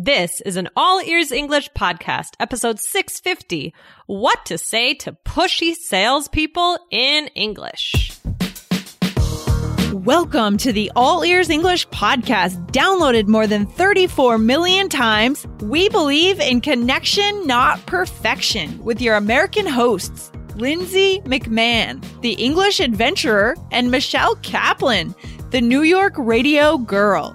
This is an All Ears English podcast, episode 650 What to Say to Pushy Salespeople in English. Welcome to the All Ears English podcast, downloaded more than 34 million times. We believe in connection, not perfection, with your American hosts, Lindsay McMahon, the English adventurer, and Michelle Kaplan, the New York radio girl.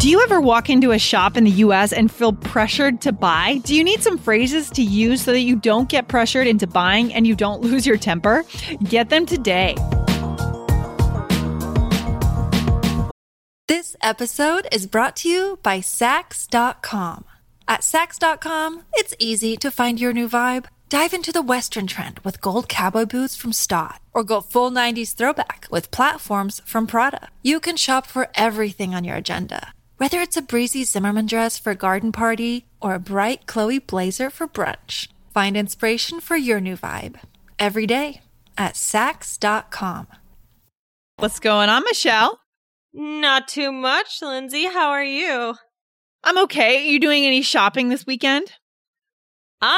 Do you ever walk into a shop in the US and feel pressured to buy? Do you need some phrases to use so that you don't get pressured into buying and you don't lose your temper? Get them today. This episode is brought to you by Saks.com. At Saks.com, it's easy to find your new vibe. Dive into the Western trend with gold cowboy boots from Staud, or go full 90s throwback with platforms from Prada. You can shop for everything on your agenda, whether it's a breezy Zimmermann dress for a garden party or a bright Chloe blazer for brunch. Find inspiration for your new vibe every day at Saks.com. What's going on, Michelle? Not too much, Lindsay. How are you? I'm okay. Are you doing any shopping this weekend? Um,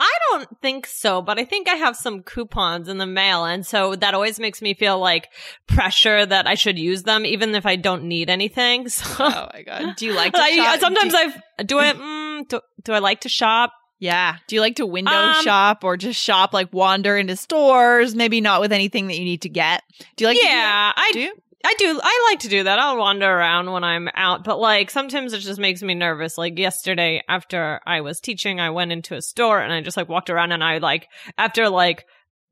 I don't think so, but I think I have some coupons in the mail. And so that always makes me feel like pressure that I should use them, even if I don't need anything. So, Oh my god. Do you like to I, shop? sometimes do, I've, do I, mm, do, do I like to shop? Yeah. Do you like to window Um, shop or just shop like wander into stores, maybe not with anything that you need to get? Do you like do yeah, I Do you? I do. I like to do that. I'll wander around when I'm out, but like sometimes it just makes me nervous. Like yesterday after I was teaching, I went into a store and I just like walked around and I like, after like,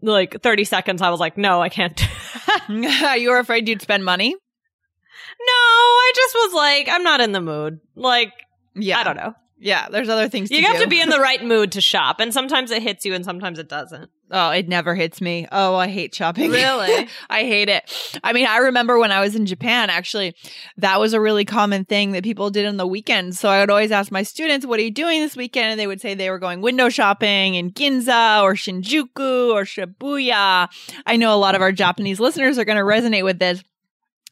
like 30 seconds, I was like, no, I can't. you were afraid you'd spend money? No, I just was like, I'm not in the mood. Like, Yeah. I don't know. Yeah, there's other things You have do. to be in the right mood to shop. And sometimes it hits you and sometimes it doesn't. Oh, it never hits me. Oh, I hate shopping. Really? I hate it. I mean, I remember when I was in Japan, actually, that was a really common thing that people did on the weekends. So I would always ask my students, what are you doing this weekend? And they would say they were going window shopping in Ginza or Shinjuku or Shibuya. I know a lot of our Japanese listeners are going to resonate with this.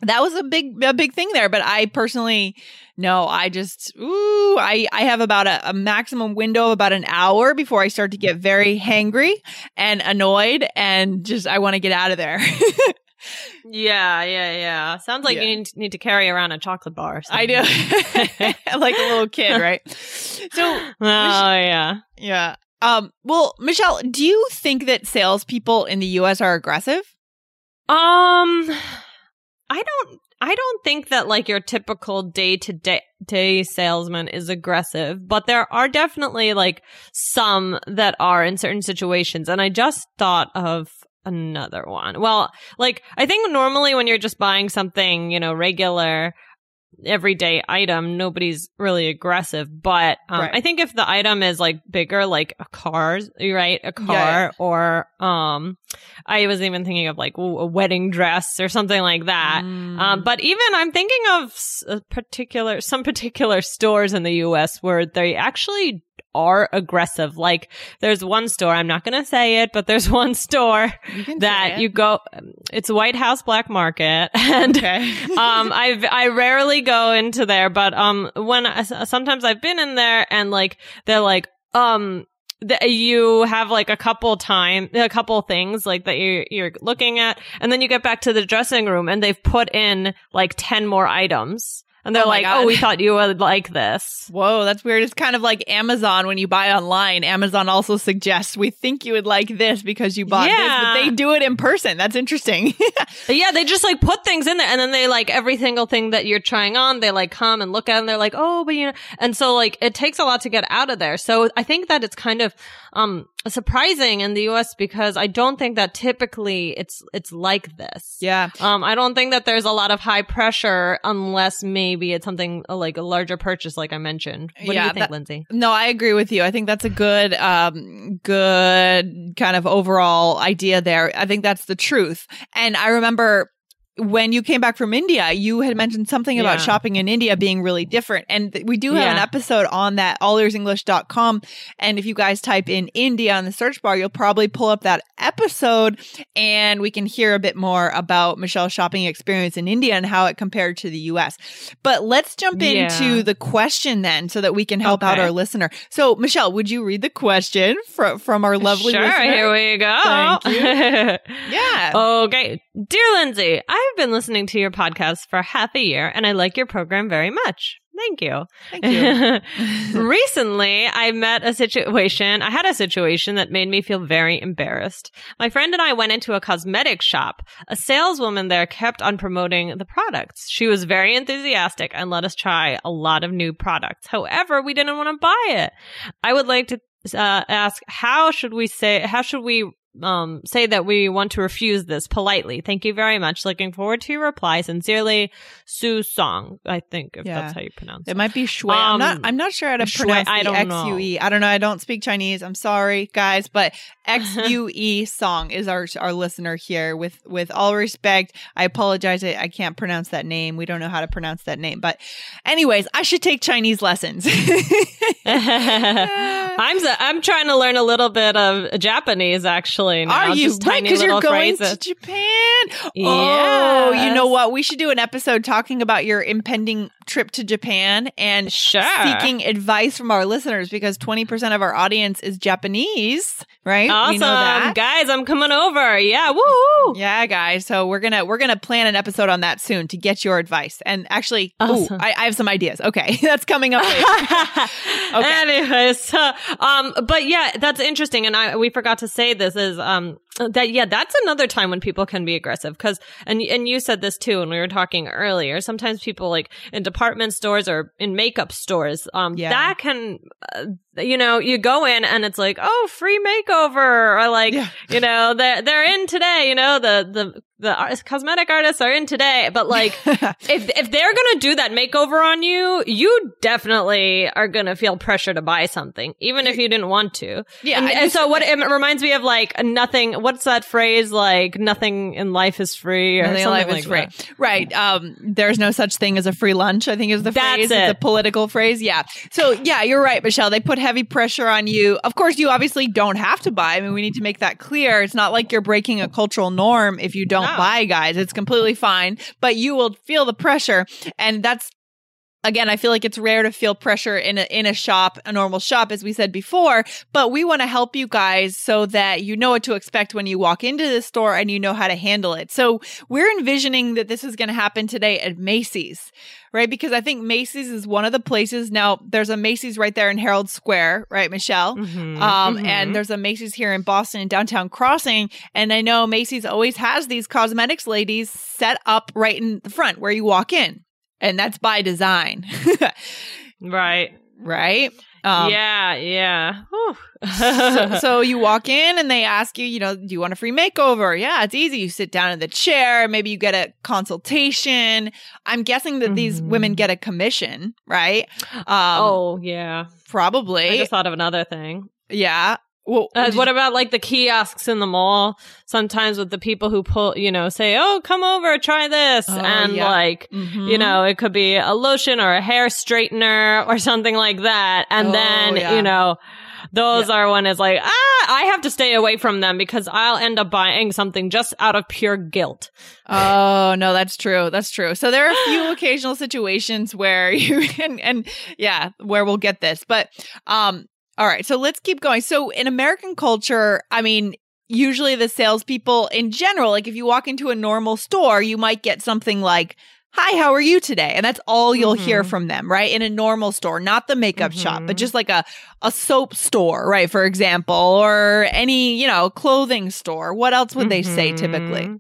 That was a big, a big thing there. But I personally, no, I just, ooh, I, I have about a, a maximum window of about an hour before I start to get very hangry and annoyed and just, I want to get out of there. Yeah, yeah, yeah. Sounds like Yeah. you need, need to carry around a chocolate bar. Or I do. like a little kid, right? So, Oh, yeah. yeah. Um, well, Michelle, do you think that salespeople in the US are aggressive? Um, I don't. I don't think that like your typical day to day day salesman is aggressive, but there are definitely like some that are in certain situations. And I just thought of another one. Well, like I think normally when you're just buying something, you know, regular everyday item, nobody's really aggressive. But um, Right. I think if the item is like bigger, like a car, right? A car Yeah. or um, I was even thinking of like ooh, a wedding dress or something like that. Mm. Um, but even I'm thinking of particular, some particular stores in the U.S. where they actually are aggressive. Like there's one store, I'm not going to say it, but there's one store You that you go, it's White House Black Market and okay. um, I I rarely go into there, but um, when I, sometimes I've been in there and like they're like um. th- You have like a couple time, a couple things like that you're you're looking at, and then you get back to the dressing room, and they've put in like ten more items, and they're Oh like. "Oh, we thought you would like this." Whoa, that's weird. It's kind of like Amazon when you buy online. Amazon also suggests we think you would like this because you bought this, but they do it in person. That's interesting. Yeah, they just like put things in there and then they like every single thing that you're trying on, they like come and look at and they're like, oh, but you know, and so like it takes a lot to get out of there. So I think that it's kind of, um, surprising in the US because I don't think that typically it's it's like this. Yeah. Um, I don't think that there's a lot of high pressure unless maybe it's something uh, like a larger purchase, like I mentioned. What Yeah, do you think, that- Lindsay? No, I agree with you. I think that's a good, um, good kind of overall idea there. I think that's the truth. And I remember when you came back from India, you had mm. mentioned something about shopping in India being really different. And th- we do have an episode on that, allearsenglish.com. And if you guys type in India on the search bar, you'll probably pull up that episode and we can hear a bit more about Michelle's shopping experience in India and how it compared to the US. But let's jump Yeah. into the question then so that we can help out our listener. So, Michelle, would you read the question from, from our lovely sure, listener? here we go. Thank you. Yeah. Okay. Dear Lindsay, I've been listening to your podcast for half a year and I like your program very much. Thank you. Thank you. Recently, I met a situation, I had a situation that made me feel very embarrassed. My friend and I went into a cosmetic shop. A saleswoman there kept on promoting the products. She was very enthusiastic and let us try a lot of new products. However, we didn't want to buy it. I would like to uh, ask, how should we say, how should we um, say that we want to refuse this politely. Thank you very much. Looking forward to your reply. Sincerely, Sue Song. I think if Yeah. that's how you pronounce It it. might be shui. I'm not. Um, I'm not sure how to shui, pronounce I don't know. I don't know. I don't speak Chinese. I'm sorry, guys, but X U E song is our our listener here. With with all respect, I apologize. I, I can't pronounce that name. We don't know how to pronounce that name. But, anyways, I should take Chinese lessons. I'm I'm trying to learn a little bit of Japanese actually. Now, Are you just right? Because you're going phrases. to Japan. Oh, you know what? We should do an episode talking about your impending trip to Japan and Sure. seeking advice from our listeners because 20% of our audience is Japanese, right? Awesome, We know guys! I'm coming over. Yeah, woo! Yeah, guys. So we're gonna we're gonna plan an episode on that soon to get your advice. And actually, ooh, I, I have some ideas. Okay, that's coming up. Later. Okay. Anyways, um, but yeah, that's interesting, and I we forgot to say this is um that yeah, that's another time when people can be aggressive because and and you said this too when we were talking earlier. Sometimes people like in department stores or in makeup stores, um, Yeah. that can. Uh, you know, you go in and it's like, oh, free makeover, or like, Yeah. you know, they're they're in today. You know, the the the art- cosmetic artists are in today, but like, if if they're gonna do that makeover on you, you definitely are gonna feel pressure to buy something, even if you didn't want to. Yeah, and, and so what it reminds me of like nothing. What's that phrase? Like nothing in life is free, or Nothing in something life is like free. that. Right. Um, there's no such thing as a free lunch, I think is the That's phrase. It's a it. political phrase. Yeah. So yeah, you're right, Michelle. They put heavy pressure on you. Of course, you obviously don't have to buy. I mean, we need to make that clear. It's not like you're breaking a cultural norm if you don't No. buy, guys. It's completely fine. But you will feel the pressure. And that's again, I feel like it's rare to feel pressure in a in a shop, a normal shop, as we said before. But we want to help you guys so that you know what to expect when you walk into the store and you know how to handle it. So we're envisioning that this is going to happen today at Macy's, right? Because I think Macy's is one of the places. Now, there's a Macy's right there in Herald Square, right, Michelle? Mhm, Um, mhm. and there's a Macy's here in Boston in downtown Crossing. And I know Macy's always has these cosmetics ladies set up right in the front where you walk in. And that's by design, right. right? Um, yeah, yeah. So, so you walk in and they ask you, you know, do you want a free makeover? Yeah, it's easy. You sit down in the chair. Maybe you get a consultation. I'm guessing that these Mhm. women get a commission, right? Um, oh yeah. probably. I just thought of another thing. yeah. Well, Uh, what about like the kiosks in the mall? Sometimes with the people who pull, you know, say, "Oh, come over, try this," Oh, and yeah. like, Mhm. you know, it could be a lotion or a hair straightener or something like that. And Oh, then, yeah. you know, those are when it's like, ah, I have to stay away from them because I'll end up buying something just out of pure guilt. Oh no, that's true. That's true. So there are a few occasional situations where you and and yeah, where we'll get this. But um, all right. So let's keep going. So in American culture, I mean, usually the salespeople in general, like if you walk into a normal store, you might get something like. Hi, how are you today? And that's all you'll hear Mhm. from them, right? In a normal store, not the makeup shop, but Mhm. just like a, a soap store, right? For example, or any, you know, clothing store. What else would they say typically?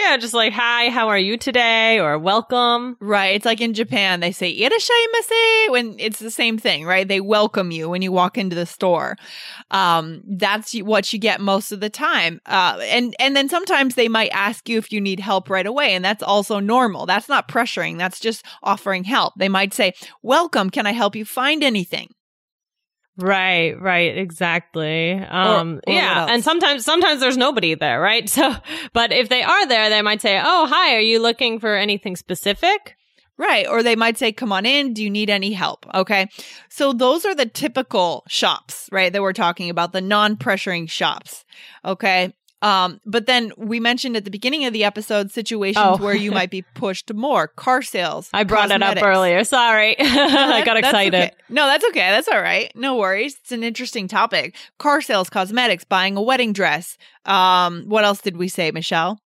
Yeah, just like, hi, how are you today? Or welcome. Right. It's like in Japan, they say irashaimase when it's the same thing, right? They welcome you when you walk into the store. Um, that's what you get most of the time. Uh, and, and then sometimes they might ask you if you need help right away. And that's also normal. That's not pressuring. That's just offering help. They might say, welcome. Can I help you find anything? Right, right, exactly. Um, or yeah, and sometimes, sometimes there's nobody there, right? So, but if they are there, they might say, "Oh, hi, are you looking for anything specific?" Right. Or they might say, come on in. Do you need any help? Okay. So those are the typical shops, right? That we're talking about, the non pressuring shops. Okay. Um, but then we mentioned at the beginning of the episode situations Oh. where you might be pushed more car sales. I brought it up earlier. Sorry, I got excited. okay. No, that's okay. That's all right. No worries. It's an interesting topic. Car sales, cosmetics, buying a wedding dress. Um, what else did we say, Michelle?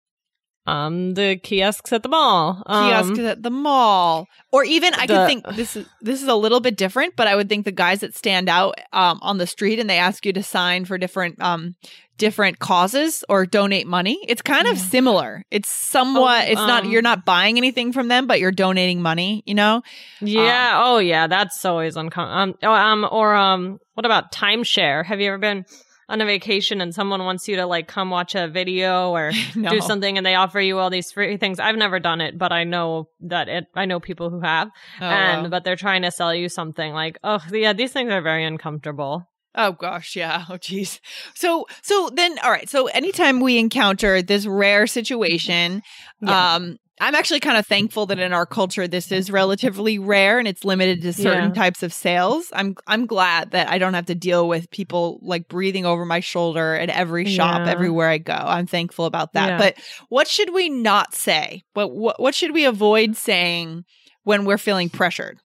Um, the kiosks at the mall. Um, kiosks at the mall or even i the- could think this is this is a little bit different but i would think the guys that stand out um, on the street and they ask you to sign for different um different causes or donate money it's kind of Yeah. similar it's somewhat Oh, it's not um, you're not buying anything from them but you're donating money you know Yeah. oh, yeah. That's always uncomfortable. Um, oh, um, or um, what about timeshare? Have you ever been on a vacation and someone wants you to like come watch a video or no. do something and they offer you all these free things? I've never done it, but I know that it. I know people who have, oh, and wow. but they're trying to sell you something like, oh, yeah, these things are very uncomfortable. Oh gosh, yeah. Oh geez. So so then all right. So anytime we encounter this rare situation, Yeah. um I'm actually kind of thankful that in our culture this is relatively rare and it's limited to certain Yeah. types of sales. I'm I'm glad that I don't have to deal with people like breathing over my shoulder at every shop Yeah. everywhere I go. I'm thankful about that. But what should we not say? What what what should we avoid saying when we're feeling pressured?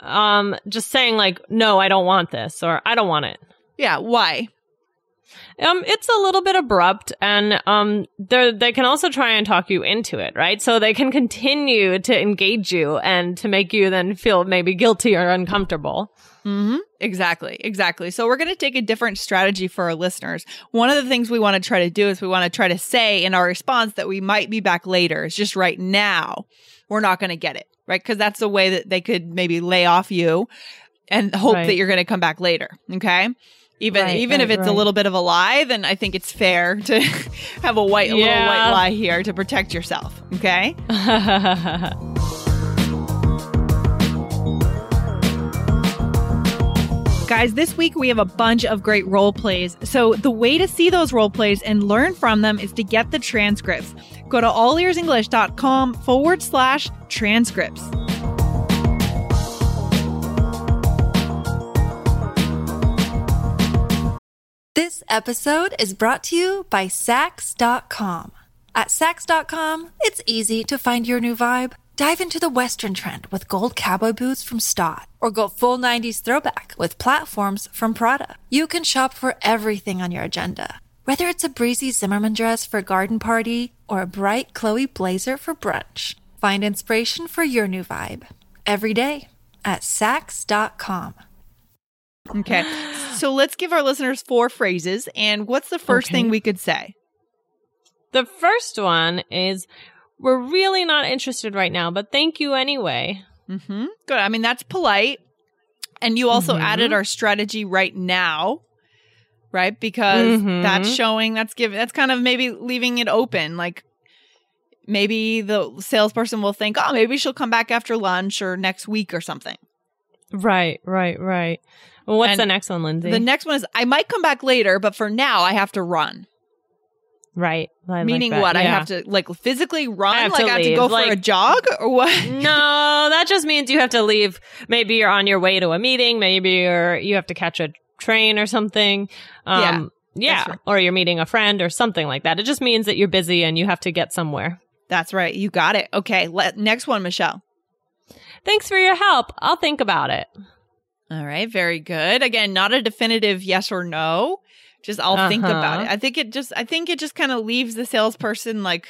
Um, just saying like, no, I don't want this, or I don't want it. Yeah, why? Um, it's a little bit abrupt, and um, they they can also try and talk you into it, right? So they can continue to engage you and to make you then feel maybe guilty or uncomfortable. Mm-hmm. Exactly. Exactly. So we're going to take a different strategy for our listeners. One of the things we want to try to do is we want to try to say in our response that we might be back later. It's just right now we're not going to get it, right? Because that's a way that they could maybe lay off you and hope Right. that you're going to come back later. Okay. Even Right, even if right, it's a little bit of a lie, then I think it's fair to have a white a little white lie here to protect yourself. Okay. Guys, this week we have a bunch of great role plays. So the way to see those role plays and learn from them is to get the transcripts. Go to allearsenglish.com forward slash transcripts. This episode is brought to you by Saks.com. At Saks.com, it's easy to find your new vibe. Dive into the Western trend with gold cowboy boots from Staud, or go full 90s throwback with platforms from Prada. You can shop for everything on your agenda, whether it's a breezy Zimmermann dress for a garden party or a bright Chloe blazer for brunch. Find inspiration for your new vibe every day at Saks.com. Okay. So let's give our listeners four phrases. And what's the first Okay. thing we could say? the first one is, "We're really not interested right now, but thank you anyway." Mm-hmm. Good. I mean, that's polite. And you also Mhm. added our strategy right now, right? Because Mhm. that's showing, that's giving, that's kind of maybe leaving it open. Like maybe the salesperson will think, oh, maybe she'll come back after lunch or next week or something. Right, right, right. Well, what's And the next one, Lindsay? The next one is, I might come back later, but for now, I have to run. Right. I Meaning that, what? I have to like physically run? I like I have to leave, go for a jog or what? no, that just means you have to leave. Maybe you're on your way to a meeting. Maybe you're you have to catch a train or something. Um, yeah, true. or you're meeting a friend or something like that. It just means that you're busy and you have to get somewhere. That's right. You got it. Okay. Let, next one, Michelle. Thanks for your help. I'll think about it. All right, very good. Again, not a definitive yes or no. Just I'll think about it. Uh-huh. I think it just I think it just kind of leaves the salesperson like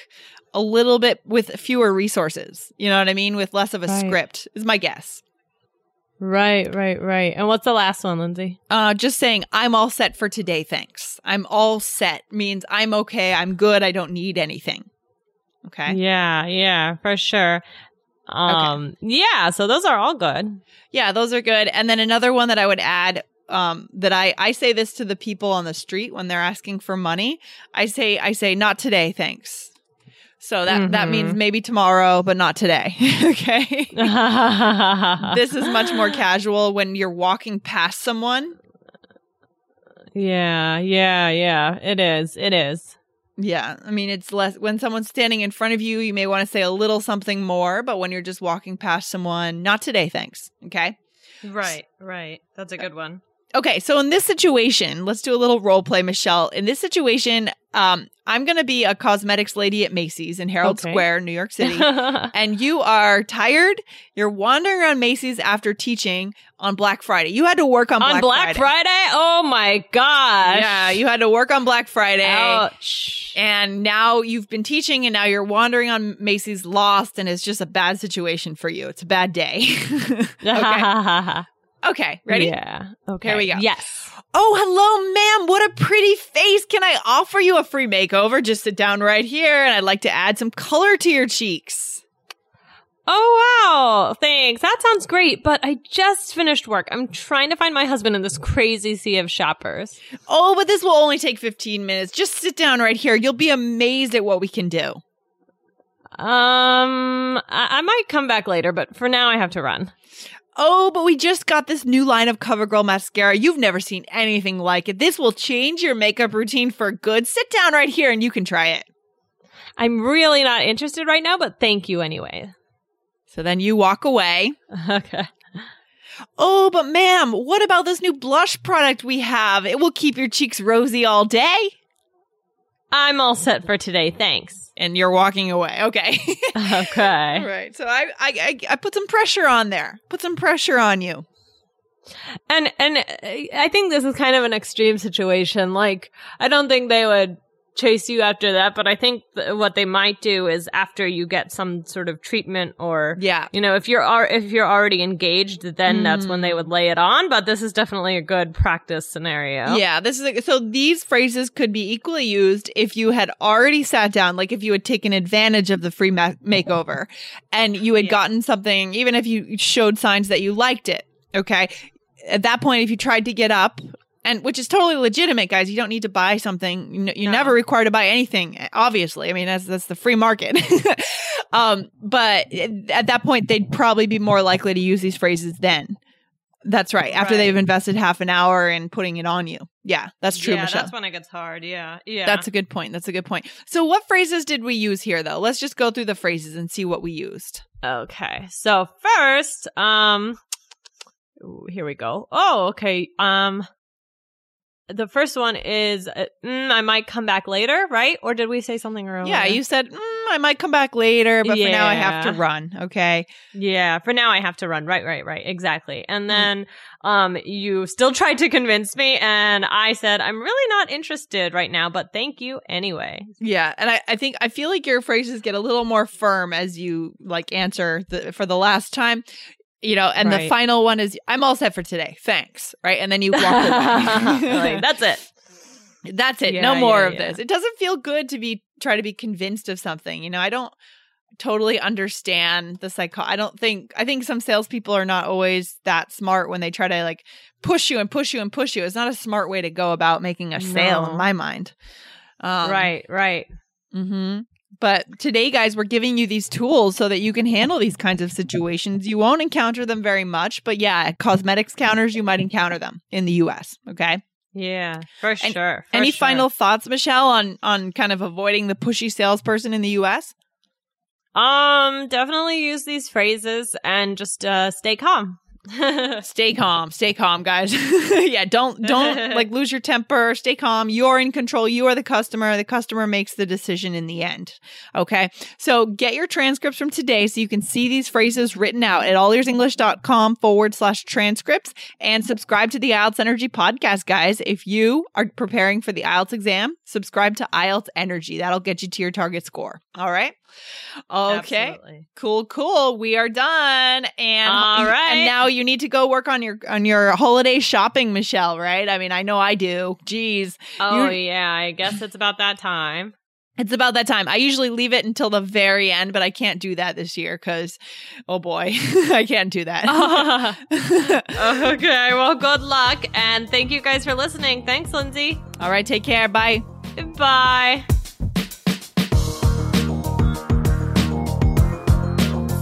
a little bit with fewer resources. You know what I mean? With less of a Right. script is my guess. Right, right, right. And what's the last one, Lindsay? Uh just saying I'm all set for today, thanks. I'm all set means I'm okay, I'm good, I don't need anything. Okay. Yeah, yeah, for sure. Um, yeah, so those are all good. Yeah, those are good. And then another one that I would add um that I I say this to the people on the street when they're asking for money. I say I say not today, thanks. So that that Mhm. means maybe tomorrow, but not today. okay. this is much more casual when you're walking past someone. Yeah, yeah, yeah. It is. It is. Yeah, I mean it's less when someone's standing in front of you, you may want to say a little something more, but when you're just walking past someone, not today, thanks. Okay? Right, right. That's a good one. Okay, so in this situation, let's do a little role play, Michelle. In this situation, um, I'm going to be a cosmetics lady at Macy's in Herald Okay. Square, New York City. and you are tired. You're wandering around Macy's after teaching on Black Friday. You had to work on, On Black Friday? Oh my gosh. Yeah, you had to work on Black Friday. Ouch. And now you've been teaching and now you're wandering on Macy's lost and it's just a bad situation for you. It's a bad day. okay. Okay, ready? Yeah. Okay. Here we go. Yes. Oh, hello, ma'am. What a pretty face. Can I offer you a free makeover? Just sit down right here and I'd like to add some color to your cheeks. Oh wow. Thanks. That sounds great, but I just finished work. I'm trying to find my husband in this crazy sea of shoppers. Oh, but this will only take 15 minutes. Just sit down right here. You'll be amazed at what we can do. Um, I, I might come back later, but for now I have to run. Oh, but we just got this new line of CoverGirl mascara. You've never seen anything like it. This will change your makeup routine for good. Sit down right here and you can try it. I'm really not interested right now, but thank you anyway. So then you walk away. Okay. Oh, but ma'am, what about this new blush product we have? It will keep your cheeks rosy all day. I'm all set for today. Thanks. And you're walking away. Okay. Okay. right. So I, I I I put some pressure on there. Put some pressure on you. And and uh, I think this is kind of an extreme situation. Like I don't think they would chase you after that, but I think th- what they might do is after you get some sort of treatment or Yeah. you know, if you're ar- if you're already engaged, then that's when they mm. would lay it on, but this is definitely a good practice scenario. Yeah, this is a, so these phrases could be equally used if you had already sat down, like if you had taken advantage of the free ma- makeover and you had Yeah. gotten something, even if you showed signs that you liked it. Okay. At that point, if you tried to get up, and which is totally legitimate, guys, you don't need to buy something. You You're No. never required to buy anything, obviously. I mean, that's that's the free market. um, but at that point, they'd probably be more likely to use these phrases then. That's right. After Right. they've invested half an hour in putting it on you. Yeah, that's true, yeah, Michelle. that's when it gets hard. Yeah, yeah. That's a good point. That's a good point. So, what phrases did we use here, though? Let's just go through the phrases and see what we used. Okay. So first, um here we go. Oh, okay. Um the first one is uh, mm, I might come back later, right? Or did we say something earlier? Yeah, you said mm, I might come back later, but for now I have to run. Okay. Yeah, for now I have to run. Right, right, right. Exactly. Mm. And then um you still tried to convince me and I said I'm really not interested right now, but thank you anyway. Yeah, and I, I think I feel like your phrases get a little more firm as you like answer the for the last time. You know, and the final one is I'm all set for today. Thanks. Right? And then you walk away. like, that's it. That's it. Yeah, no more yeah, of yeah. this. It doesn't feel good to be try to be convinced of something. You know, I don't totally understand the psycho. I don't think I think some salespeople are not always that smart when they try to like push you and push you and push you. It's not a smart way to go about making a sale No. in my mind. Um, right, right. Mm-hmm. But today, guys, we're giving you these tools so that you can handle these kinds of situations. You won't encounter them very much, but yeah, cosmetics counters, you might encounter them in the U.S. Okay. Yeah, for And- sure. for Any sure. final thoughts, Michelle, on on kind of avoiding the pushy salesperson in the U.S.? Um, definitely use these phrases and just uh stay calm. Stay calm, stay calm, guys. yeah, don't don't like lose your temper. Stay calm. You're in control. You are the customer. The customer makes the decision in the end. Okay. So get your transcripts from today so you can see these phrases written out at allearsenglish.com forward slash transcripts and subscribe to the IELTS Energy podcast, guys. If you are preparing for the IELTS exam, subscribe to IELTS Energy. That'll get you to your target score. All right. Okay. Absolutely. Cool, cool. We are done. And All right. And now you need to go work on your on your holiday shopping, Michelle, right? I mean, I know I do. Jeez. Oh You- yeah, I guess it's about that time. It's about that time. I usually leave it until the very end, but I can't do that this year because, oh boy, I can't do that. okay, well, good luck. And thank you guys for listening. Thanks, Lindsay. All right, take care. Bye. Bye.